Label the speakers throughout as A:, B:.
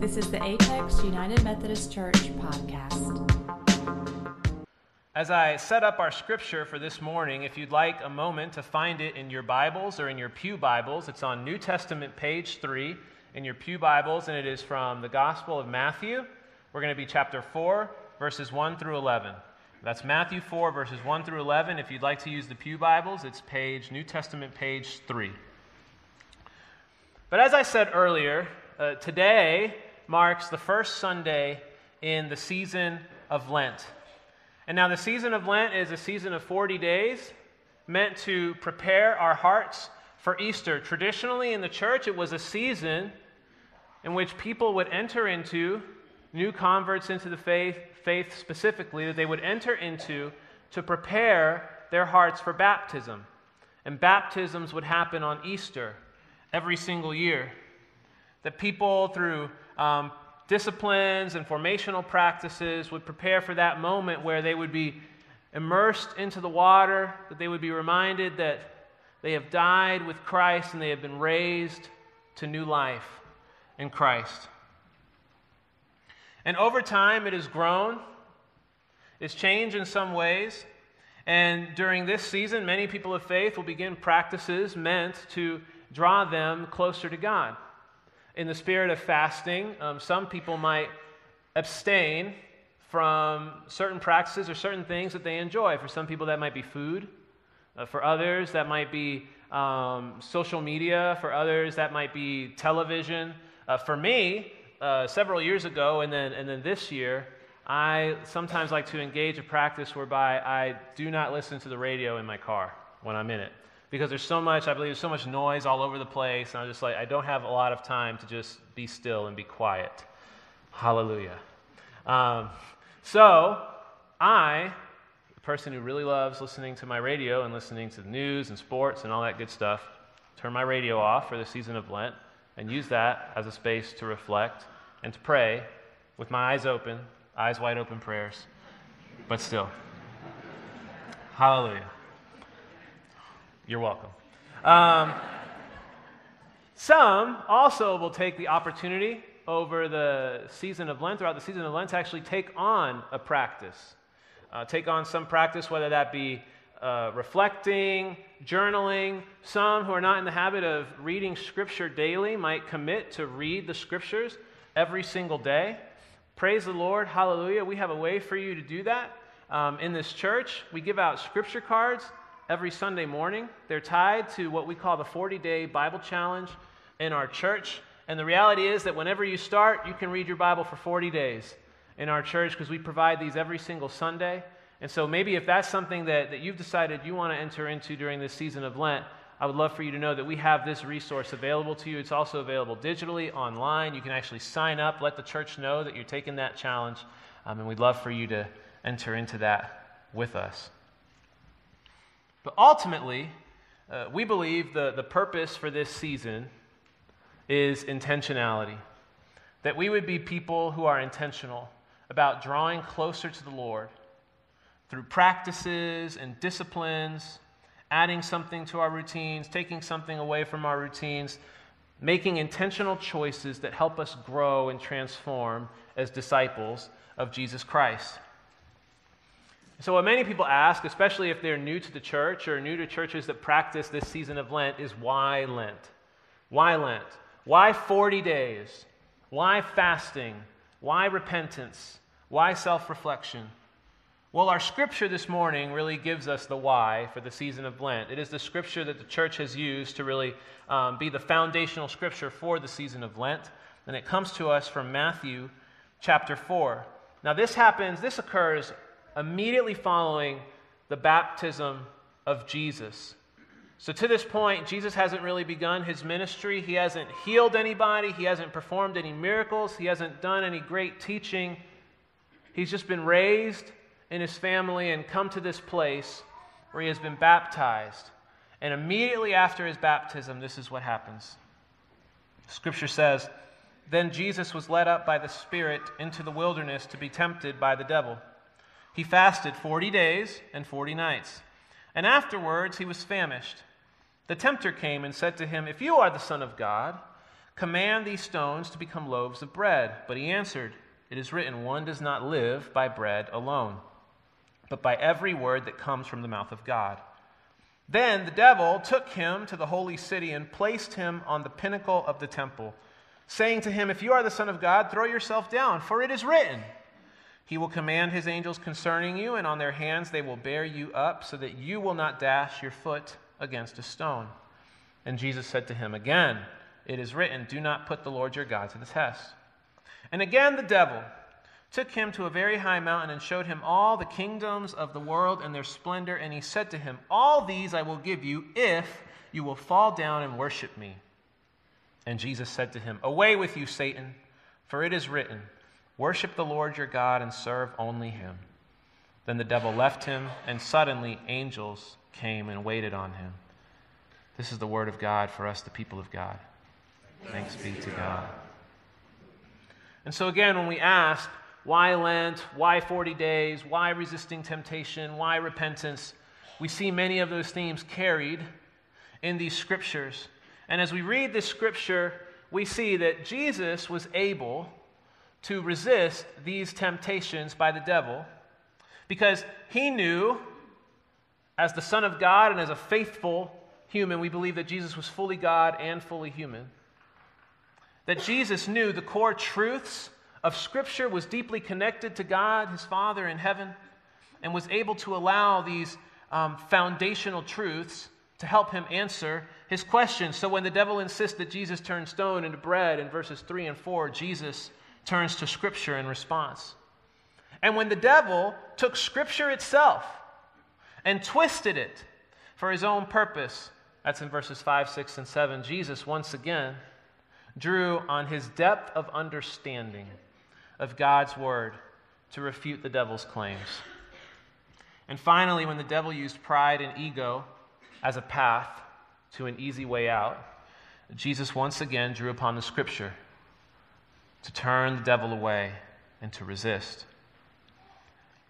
A: This is the Apex United Methodist Church podcast.
B: As I set up our scripture for this morning, if you'd like a moment to find it in your Bibles or in your Pew Bibles, it's on New Testament page 3 in your Pew Bibles, and it is from the Gospel of Matthew. We're going to be chapter 4, verses 1 through 11. That's Matthew 4, verses 1 through 11. If you'd like to use the Pew Bibles, it's page, New Testament page 3. But as I said earlier, uh, today marks the first Sunday in the season of Lent. And now, the season of Lent is a season of 40 days meant to prepare our hearts for Easter. Traditionally, in the church, it was a season in which people would enter into new converts into the faith, faith specifically, that they would enter into to prepare their hearts for baptism. And baptisms would happen on Easter every single year. That people, through um, disciplines and formational practices, would prepare for that moment where they would be immersed into the water, that they would be reminded that they have died with Christ and they have been raised to new life in Christ. And over time, it has grown, it's changed in some ways. And during this season, many people of faith will begin practices meant to draw them closer to God in the spirit of fasting, um, some people might abstain from certain practices or certain things that they enjoy. For some people, that might be food. Uh, for others, that might be um, social media. For others, that might be television. Uh, for me, uh, several years ago and then, and then this year, I sometimes like to engage a practice whereby I do not listen to the radio in my car when I'm in it because there's so much, I believe, there's so much noise all over the place. And I'm just like, I don't have a lot of time to just be still and be quiet. Hallelujah. Um, so, I, the person who really loves listening to my radio and listening to the news and sports and all that good stuff, turn my radio off for the season of Lent and use that as a space to reflect and to pray with my eyes open, eyes wide open prayers, but still. Hallelujah. You're welcome. Um, some also will take the opportunity over the season of Lent, throughout the season of Lent, to actually take on a practice. Uh, take on some practice, whether that be uh, reflecting, journaling. Some who are not in the habit of reading Scripture daily might commit to read the Scriptures every single day. Praise the Lord. Hallelujah. We have a way for you to do that um, in this church. We give out Scripture cards every Sunday morning. They're tied to what we call the 40 day Bible challenge in our church. And the reality is that whenever you start, you can read your Bible for 40 days in our church because we provide these every single Sunday. And so maybe if that's something that, that you've decided you want to enter into during this season of Lent, I would love for you to know that we have this resource available to you. It's also available digitally, online. You can actually sign up, let the church know that you're taking that challenge, um, and we'd love for you to enter into that with us. But ultimately, uh, we believe the, the purpose for this season is intentionality. That we would be people who are intentional about drawing closer to the Lord through practices and disciplines, adding something to our routines, taking something away from our routines, making intentional choices that help us grow and transform as disciples of Jesus Christ. So, what many people ask, especially if they're new to the church or new to churches that practice this season of Lent, is why Lent? Why Lent? Why 40 days? Why fasting? Why repentance? Why self reflection? Well, our scripture this morning really gives us the why for the season of Lent. It is the scripture that the church has used to really um, be the foundational scripture for the season of Lent. And it comes to us from Matthew chapter 4. Now, this happens, this occurs immediately following the baptism of Jesus. So, to this point, Jesus hasn't really begun his ministry. He hasn't healed anybody. He hasn't performed any miracles. He hasn't done any great teaching. He's just been raised in his family and come to this place where he has been baptized. And immediately after his baptism, this is what happens. Scripture says, Then Jesus was led up by the Spirit into the wilderness to be tempted by the devil. He fasted 40 days and 40 nights. And afterwards he was famished. The tempter came and said to him, If you are the Son of God, command these stones to become loaves of bread. But he answered, It is written, One does not live by bread alone, but by every word that comes from the mouth of God. Then the devil took him to the holy city and placed him on the pinnacle of the temple, saying to him, If you are the Son of God, throw yourself down, for it is written, He will command His angels concerning you, and on their hands they will bear you up, so that you will not dash your foot against a stone. And Jesus said to him again, It is written, Do not put the Lord your God to the test. And again the devil took him to a very high mountain and showed him all the kingdoms of the world and their splendor. And he said to him, All these I will give you if you will fall down and worship me. And Jesus said to him, Away with you, Satan, for it is written, Worship the Lord your God and serve only him. Then the devil left him, and suddenly angels came and waited on him. This is the word of God for us, the people of God. Thanks be to God. And so, again, when we ask, why Lent? Why 40 days? Why resisting temptation? Why repentance? We see many of those themes carried in these scriptures. And as we read this scripture, we see that Jesus was able to resist these temptations by the devil because he knew, as the Son of God and as a faithful human, we believe that Jesus was fully God and fully human. That Jesus knew the core truths of Scripture, was deeply connected to God, his Father in heaven, and was able to allow these um, foundational truths to help him answer his questions. So when the devil insists that Jesus turn stone into bread in verses 3 and 4, Jesus turns to Scripture in response. And when the devil took Scripture itself and twisted it for his own purpose, that's in verses 5, 6, and 7, Jesus once again drew on his depth of understanding of God's word to refute the devil's claims. And finally, when the devil used pride and ego as a path to an easy way out, Jesus once again drew upon the scripture to turn the devil away and to resist.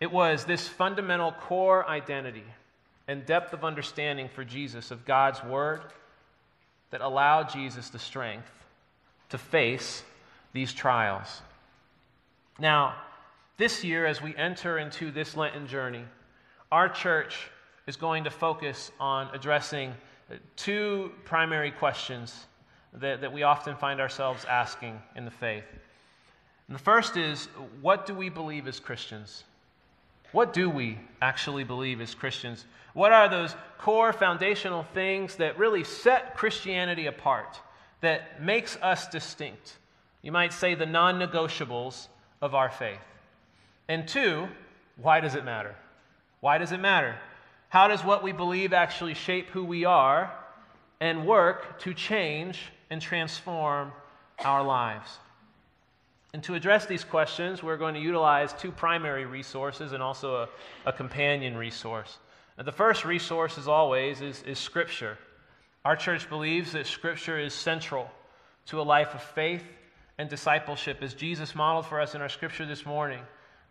B: It was this fundamental core identity and depth of understanding for Jesus of God's word that allowed Jesus the strength to face these trials. Now, this year, as we enter into this Lenten journey, our church is going to focus on addressing two primary questions that, that we often find ourselves asking in the faith. And the first is what do we believe as Christians? What do we actually believe as Christians? What are those core foundational things that really set Christianity apart, that makes us distinct? You might say the non negotiables of our faith? And two, why does it matter? Why does it matter? How does what we believe actually shape who we are and work to change and transform our lives? And to address these questions, we're going to utilize two primary resources and also a, a companion resource. Now, the first resource, as always, is, is Scripture. Our church believes that Scripture is central to a life of faith and discipleship as Jesus modeled for us in our scripture this morning.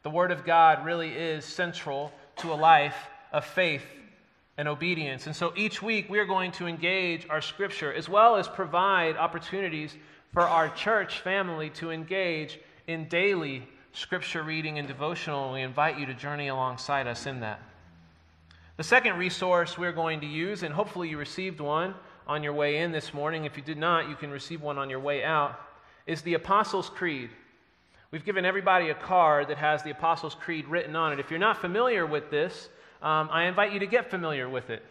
B: The Word of God really is central to a life of faith and obedience. And so each week we are going to engage our scripture as well as provide opportunities for our church family to engage in daily scripture reading and devotional. We invite you to journey alongside us in that. The second resource we're going to use, and hopefully you received one on your way in this morning. If you did not, you can receive one on your way out is the Apostles' Creed. We've given everybody a card that has the Apostles' Creed written on it. If you're not familiar with this, um, I invite you to get familiar with it,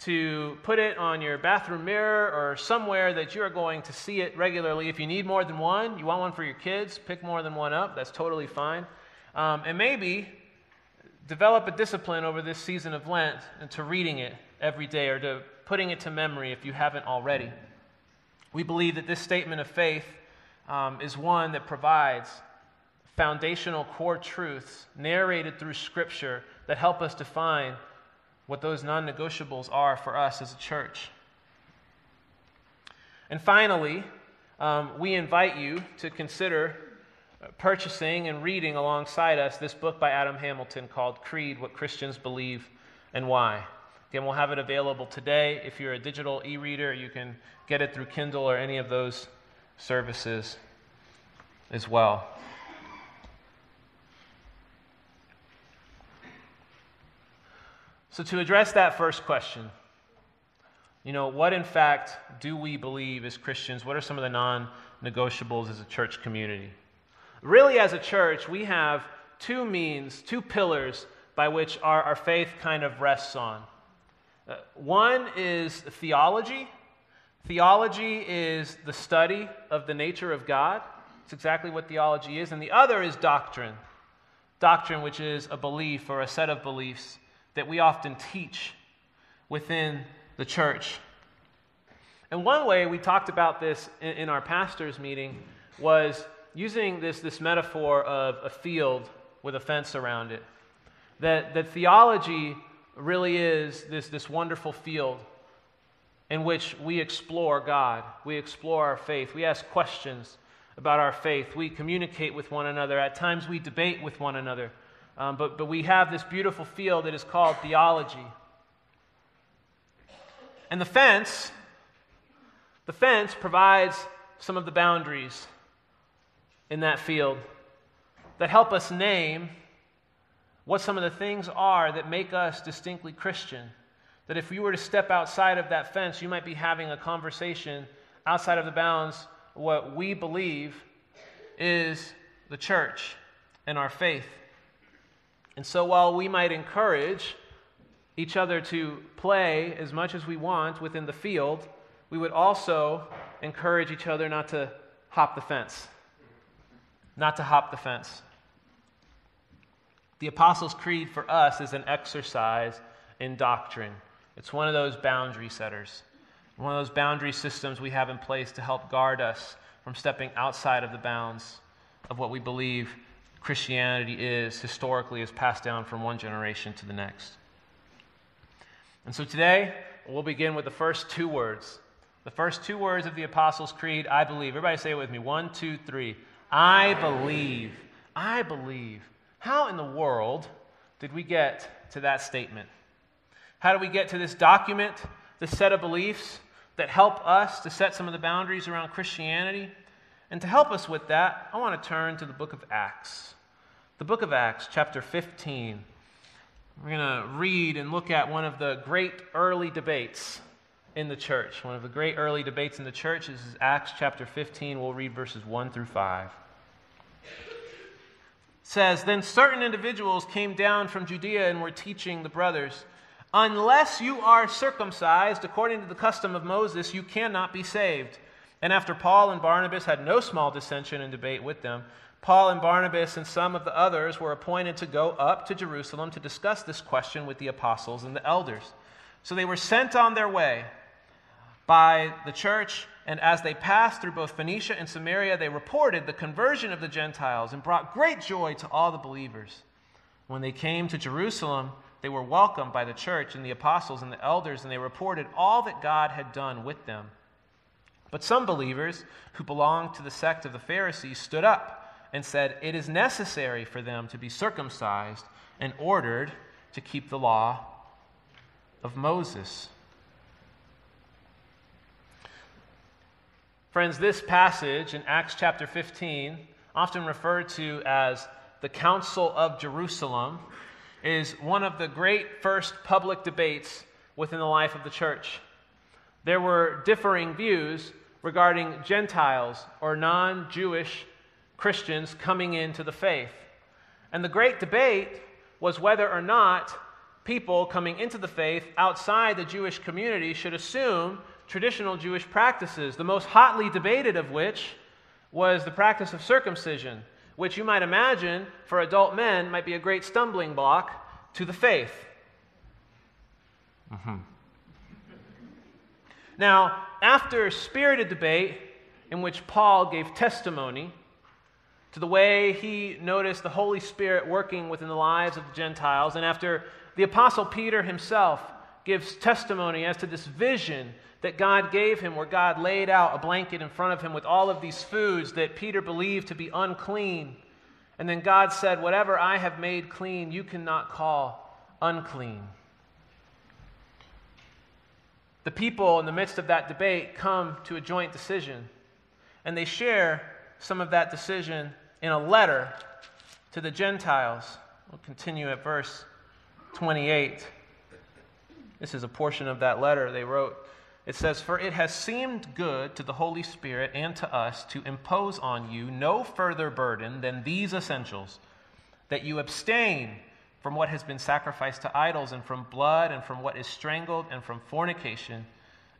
B: to put it on your bathroom mirror or somewhere that you are going to see it regularly. If you need more than one, you want one for your kids, pick more than one up. That's totally fine. Um, and maybe develop a discipline over this season of Lent to reading it every day or to putting it to memory if you haven't already. We believe that this statement of faith um, is one that provides foundational core truths narrated through Scripture that help us define what those non negotiables are for us as a church. And finally, um, we invite you to consider purchasing and reading alongside us this book by Adam Hamilton called Creed What Christians Believe and Why. Again, we'll have it available today. If you're a digital e reader, you can get it through Kindle or any of those services as well. So, to address that first question, you know, what in fact do we believe as Christians? What are some of the non negotiables as a church community? Really, as a church, we have two means, two pillars by which our, our faith kind of rests on. Uh, one is theology. Theology is the study of the nature of God. It's exactly what theology is. And the other is doctrine. Doctrine, which is a belief or a set of beliefs that we often teach within the church. And one way we talked about this in, our pastor's meeting was using this, this metaphor of a field with a fence around it. That, that theology really is this, this wonderful field in which we explore God, we explore our faith, we ask questions about our faith, we communicate with one another. At times, we debate with one another. Um, but, but we have this beautiful field that is called theology. And the fence, the fence provides some of the boundaries in that field that help us name what some of the things are that make us distinctly Christian. That if you were to step outside of that fence, you might be having a conversation outside of the bounds what we believe is the church and our faith. And so while we might encourage each other to play as much as we want within the field, we would also encourage each other not to hop the fence. Not to hop the fence. The Apostles' Creed for us is an exercise in doctrine. It's one of those boundary setters, one of those boundary systems we have in place to help guard us from stepping outside of the bounds of what we believe Christianity is historically is passed down from one generation to the next. And so today, we'll begin with the first two words. The first two words of the Apostles' Creed, I believe. Everybody say it with me. One, two, three. I believe. I believe. How in the world did we get to that statement? How do we get to this document, this set of beliefs that help us to set some of the boundaries around Christianity? And to help us with that, I want to turn to the book of Acts. The book of Acts, chapter 15. We're going to read and look at one of the great early debates in the church. One of the great early debates in the church is Acts chapter 15. We'll read verses 1 through 5. It says, Then certain individuals came down from Judea and were teaching the brothers, Unless you are circumcised according to the custom of Moses, you cannot be saved. And after Paul and Barnabas had no small dissension and debate with them, Paul and Barnabas and some of the others were appointed to go up to Jerusalem to discuss this question with the apostles and the elders. So they were sent on their way by the church, and as they passed through both Phoenicia and Samaria, they reported the conversion of the Gentiles and brought great joy to all the believers. When they came to Jerusalem, they were welcomed by the church and the apostles and the elders, and they reported all that God had done with them. But some believers who belonged to the sect of the Pharisees stood up and said, It is necessary for them to be circumcised and ordered to keep the law of Moses. Friends, this passage in Acts chapter 15, often referred to as the Council of Jerusalem, is one of the great first public debates within the life of the church. There were differing views regarding Gentiles or non Jewish Christians coming into the faith. And the great debate was whether or not people coming into the faith outside the Jewish community should assume traditional Jewish practices, the most hotly debated of which was the practice of circumcision, which you might imagine for adult men might be a great stumbling block to the faith. Mm-hmm. Now, after a spirited debate in which Paul gave testimony to the way he noticed the Holy Spirit working within the lives of the Gentiles, and after the Apostle Peter himself gives testimony as to this vision that God gave him, where God laid out a blanket in front of him with all of these foods that Peter believed to be unclean. And then God said, Whatever I have made clean, you cannot call unclean. The people in the midst of that debate come to a joint decision. and they share some of that decision in a letter to the Gentiles. We'll continue at verse 28. This is a portion of that letter they wrote. It says, For it has seemed good to the Holy Spirit and to us to impose on you no further burden than these essentials that you abstain from what has been sacrificed to idols, and from blood, and from what is strangled, and from fornication.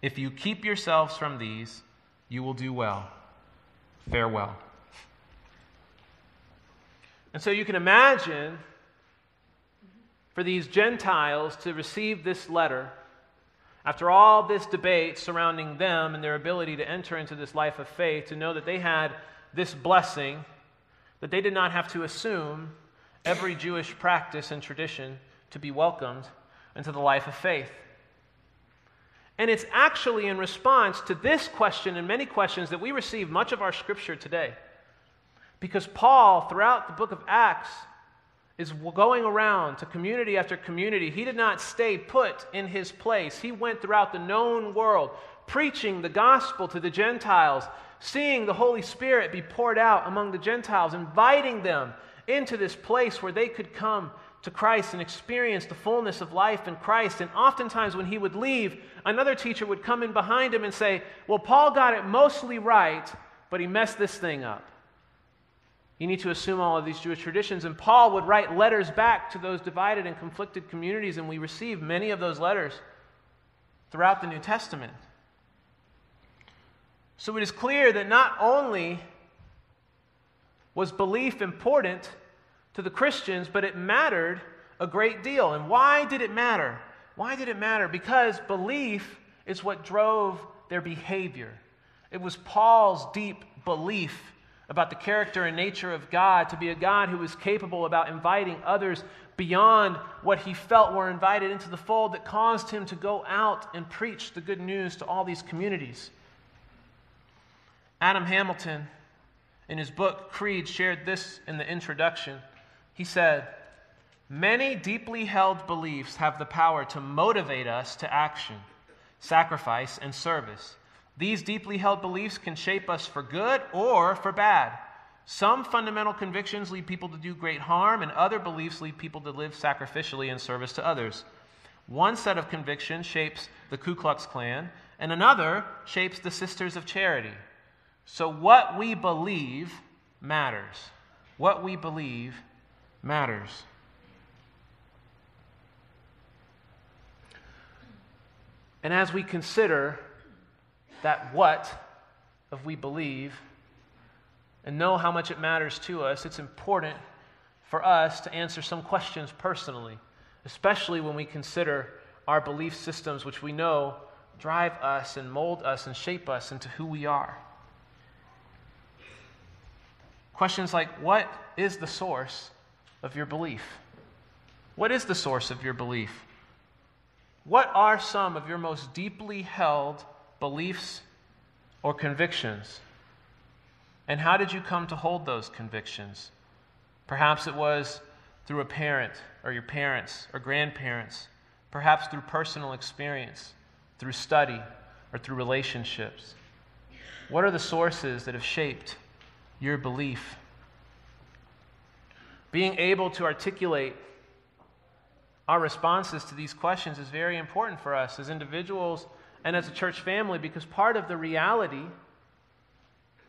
B: If you keep yourselves from these, you will do well. Farewell. And so you can imagine for these Gentiles to receive this letter after all this debate surrounding them and their ability to enter into this life of faith, to know that they had this blessing, that they did not have to assume every Jewish practice and tradition to be welcomed into the life of faith. And it's actually in response to this question and many questions that we receive much of our scripture today. Because Paul, throughout the book of Acts, is going around to community after community. He did not stay put in his place. He went throughout the known world, preaching the gospel to the Gentiles, seeing the Holy Spirit be poured out among the Gentiles, inviting them into this place where they could come to Christ and experience the fullness of life in Christ. And oftentimes, when he would leave, another teacher would come in behind him and say, Well, Paul got it mostly right, but he messed this thing up. You need to assume all of these Jewish traditions. And Paul would write letters back to those divided and conflicted communities, and we receive many of those letters throughout the New Testament. So it is clear that not only was belief important to the Christians, but it mattered a great deal. And why did it matter? Why did it matter? Because belief is what drove their behavior. It was Paul's deep belief about the character and nature of God, to be a God who was capable about inviting others beyond what he felt were invited into the fold that caused him to go out and preach the good news to all these communities. Adam Hamilton, in his book Creed, shared this in the introduction. He said, Many deeply held beliefs have the power to motivate us to action, sacrifice, and service. These deeply held beliefs can shape us for good or for bad. Some fundamental convictions lead people to do great harm, and other beliefs lead people to live sacrificially in service to others. One set of convictions shapes the Ku Klux Klan, and another shapes the Sisters of Charity. So, what we believe matters. What we believe matters. And as we consider that what of we believe and know how much it matters to us, it's important for us to answer some questions personally, especially when we consider our belief systems, which we know drive us and mold us and shape us into who we are. Questions like What is the source of your belief? What is the source of your belief? What are some of your most deeply held beliefs, or convictions? And how did you come to hold those convictions? Perhaps it was through a parent, or your parents, or grandparents, perhaps through personal experience, through study, or through relationships. What are the sources that have shaped your belief? Being able to articulate our responses to these questions is very important for us as individuals and as a church family because part of the reality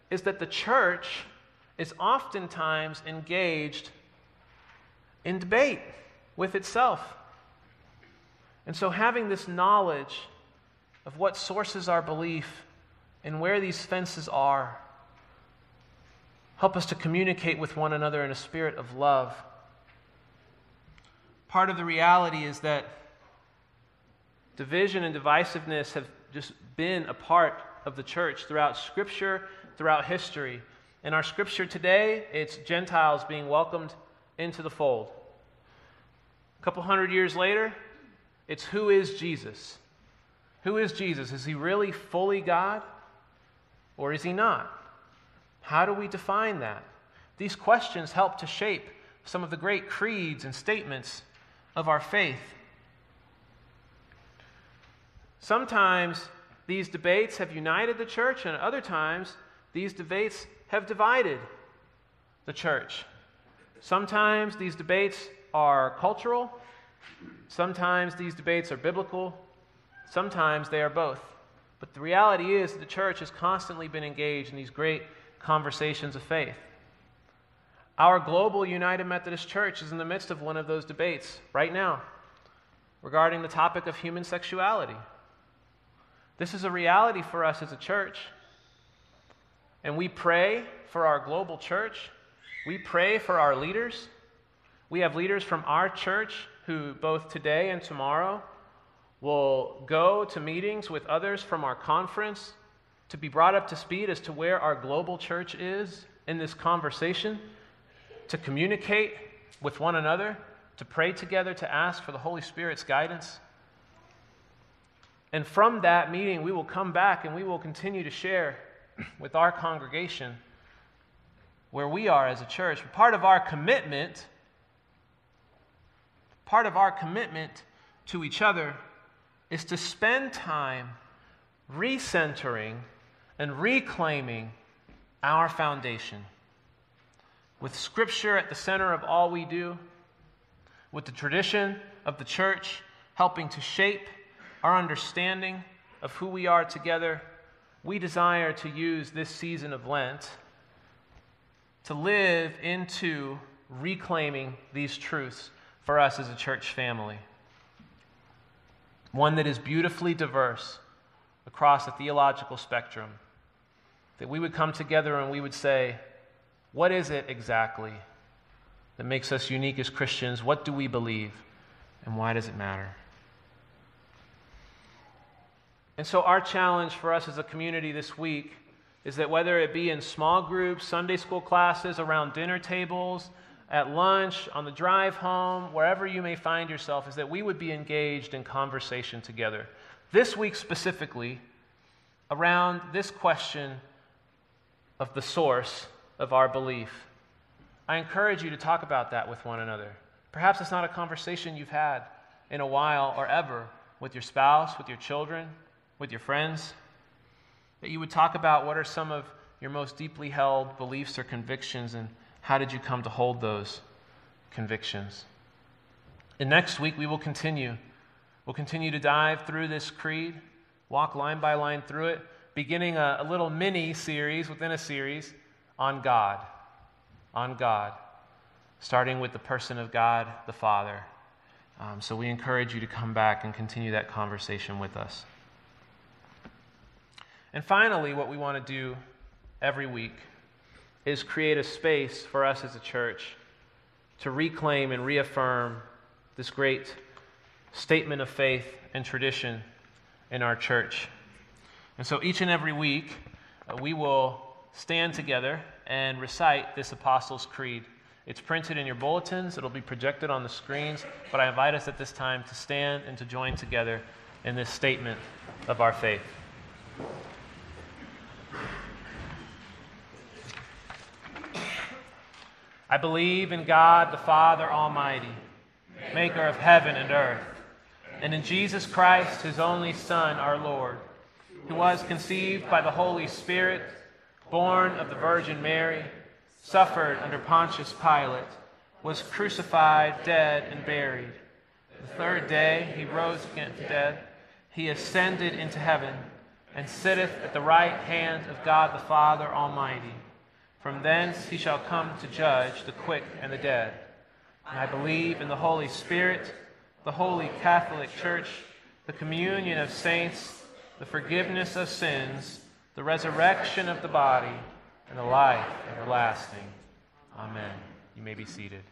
B: is that the church is oftentimes engaged in debate with itself. And so, having this knowledge of what sources our belief and where these fences are help us to communicate with one another in a spirit of love. Part of the reality is that Division and divisiveness have just been a part of the church throughout Scripture, throughout history. In our Scripture today, it's Gentiles being welcomed into the fold. A couple hundred years later, it's who is Jesus? Who is Jesus? Is he really fully God or is he not? How do we define that? These questions help to shape some of the great creeds and statements of our faith. Sometimes these debates have united the church, and other times these debates have divided the church. Sometimes these debates are cultural, sometimes these debates are biblical, sometimes they are both. But the reality is, that the church has constantly been engaged in these great conversations of faith. Our global United Methodist Church is in the midst of one of those debates right now regarding the topic of human sexuality. This is a reality for us as a church. And we pray for our global church. We pray for our leaders. We have leaders from our church who, both today and tomorrow, will go to meetings with others from our conference to be brought up to speed as to where our global church is in this conversation, to communicate with one another, to pray together, to ask for the Holy Spirit's guidance. And from that meeting, we will come back and we will continue to share with our congregation where we are as a church. Part of our commitment, part of our commitment to each other is to spend time recentering and reclaiming our foundation. With Scripture at the center of all we do, with the tradition of the church helping to shape our understanding of who we are together, we desire to use this season of Lent to live into reclaiming these truths for us as a church family one that is beautifully diverse across the theological spectrum. That we would come together and we would say, what is it exactly that makes us unique as Christians? What do we believe? And why does it matter? And so, our challenge for us as a community this week is that whether it be in small groups, Sunday school classes, around dinner tables, at lunch, on the drive home, wherever you may find yourself, is that we would be engaged in conversation together. This week specifically, around this question of the source of our belief. I encourage you to talk about that with one another. Perhaps it's not a conversation you've had in a while or ever with your spouse, with your children, with your friends. That you would talk about what are some of your most deeply held beliefs or convictions and how did you come to hold those convictions? And next week, we will continue. We'll continue to dive through this creed, walk line by line through it, beginning a, a little mini series within a series on God. On God. Starting with the person of God the Father. Um, so we encourage you to come back and continue that conversation with us. And finally, what we want to do every week is create a space for us as a church to reclaim and reaffirm this great statement of faith and tradition in our church. And so each and every week, uh, we will stand together and recite this Apostles' Creed. It's printed in your bulletins, it'll be projected on the screens, but I invite us at this time to stand and to join together in this statement of our faith. I believe in God the Father Almighty, maker of heaven and earth, and in Jesus Christ, his only Son, our Lord, who was conceived by the Holy Spirit, born of the Virgin Mary, suffered under Pontius Pilate, was crucified, dead, and buried. The third day he rose again from death. He ascended into heaven and sitteth at the right hand of God the Father Almighty. From thence he shall come to judge the quick and the dead. And I believe in the Holy Spirit, the holy Catholic Church, the communion of saints, the forgiveness of sins, the resurrection of the body, and the life everlasting. Amen. You may be seated.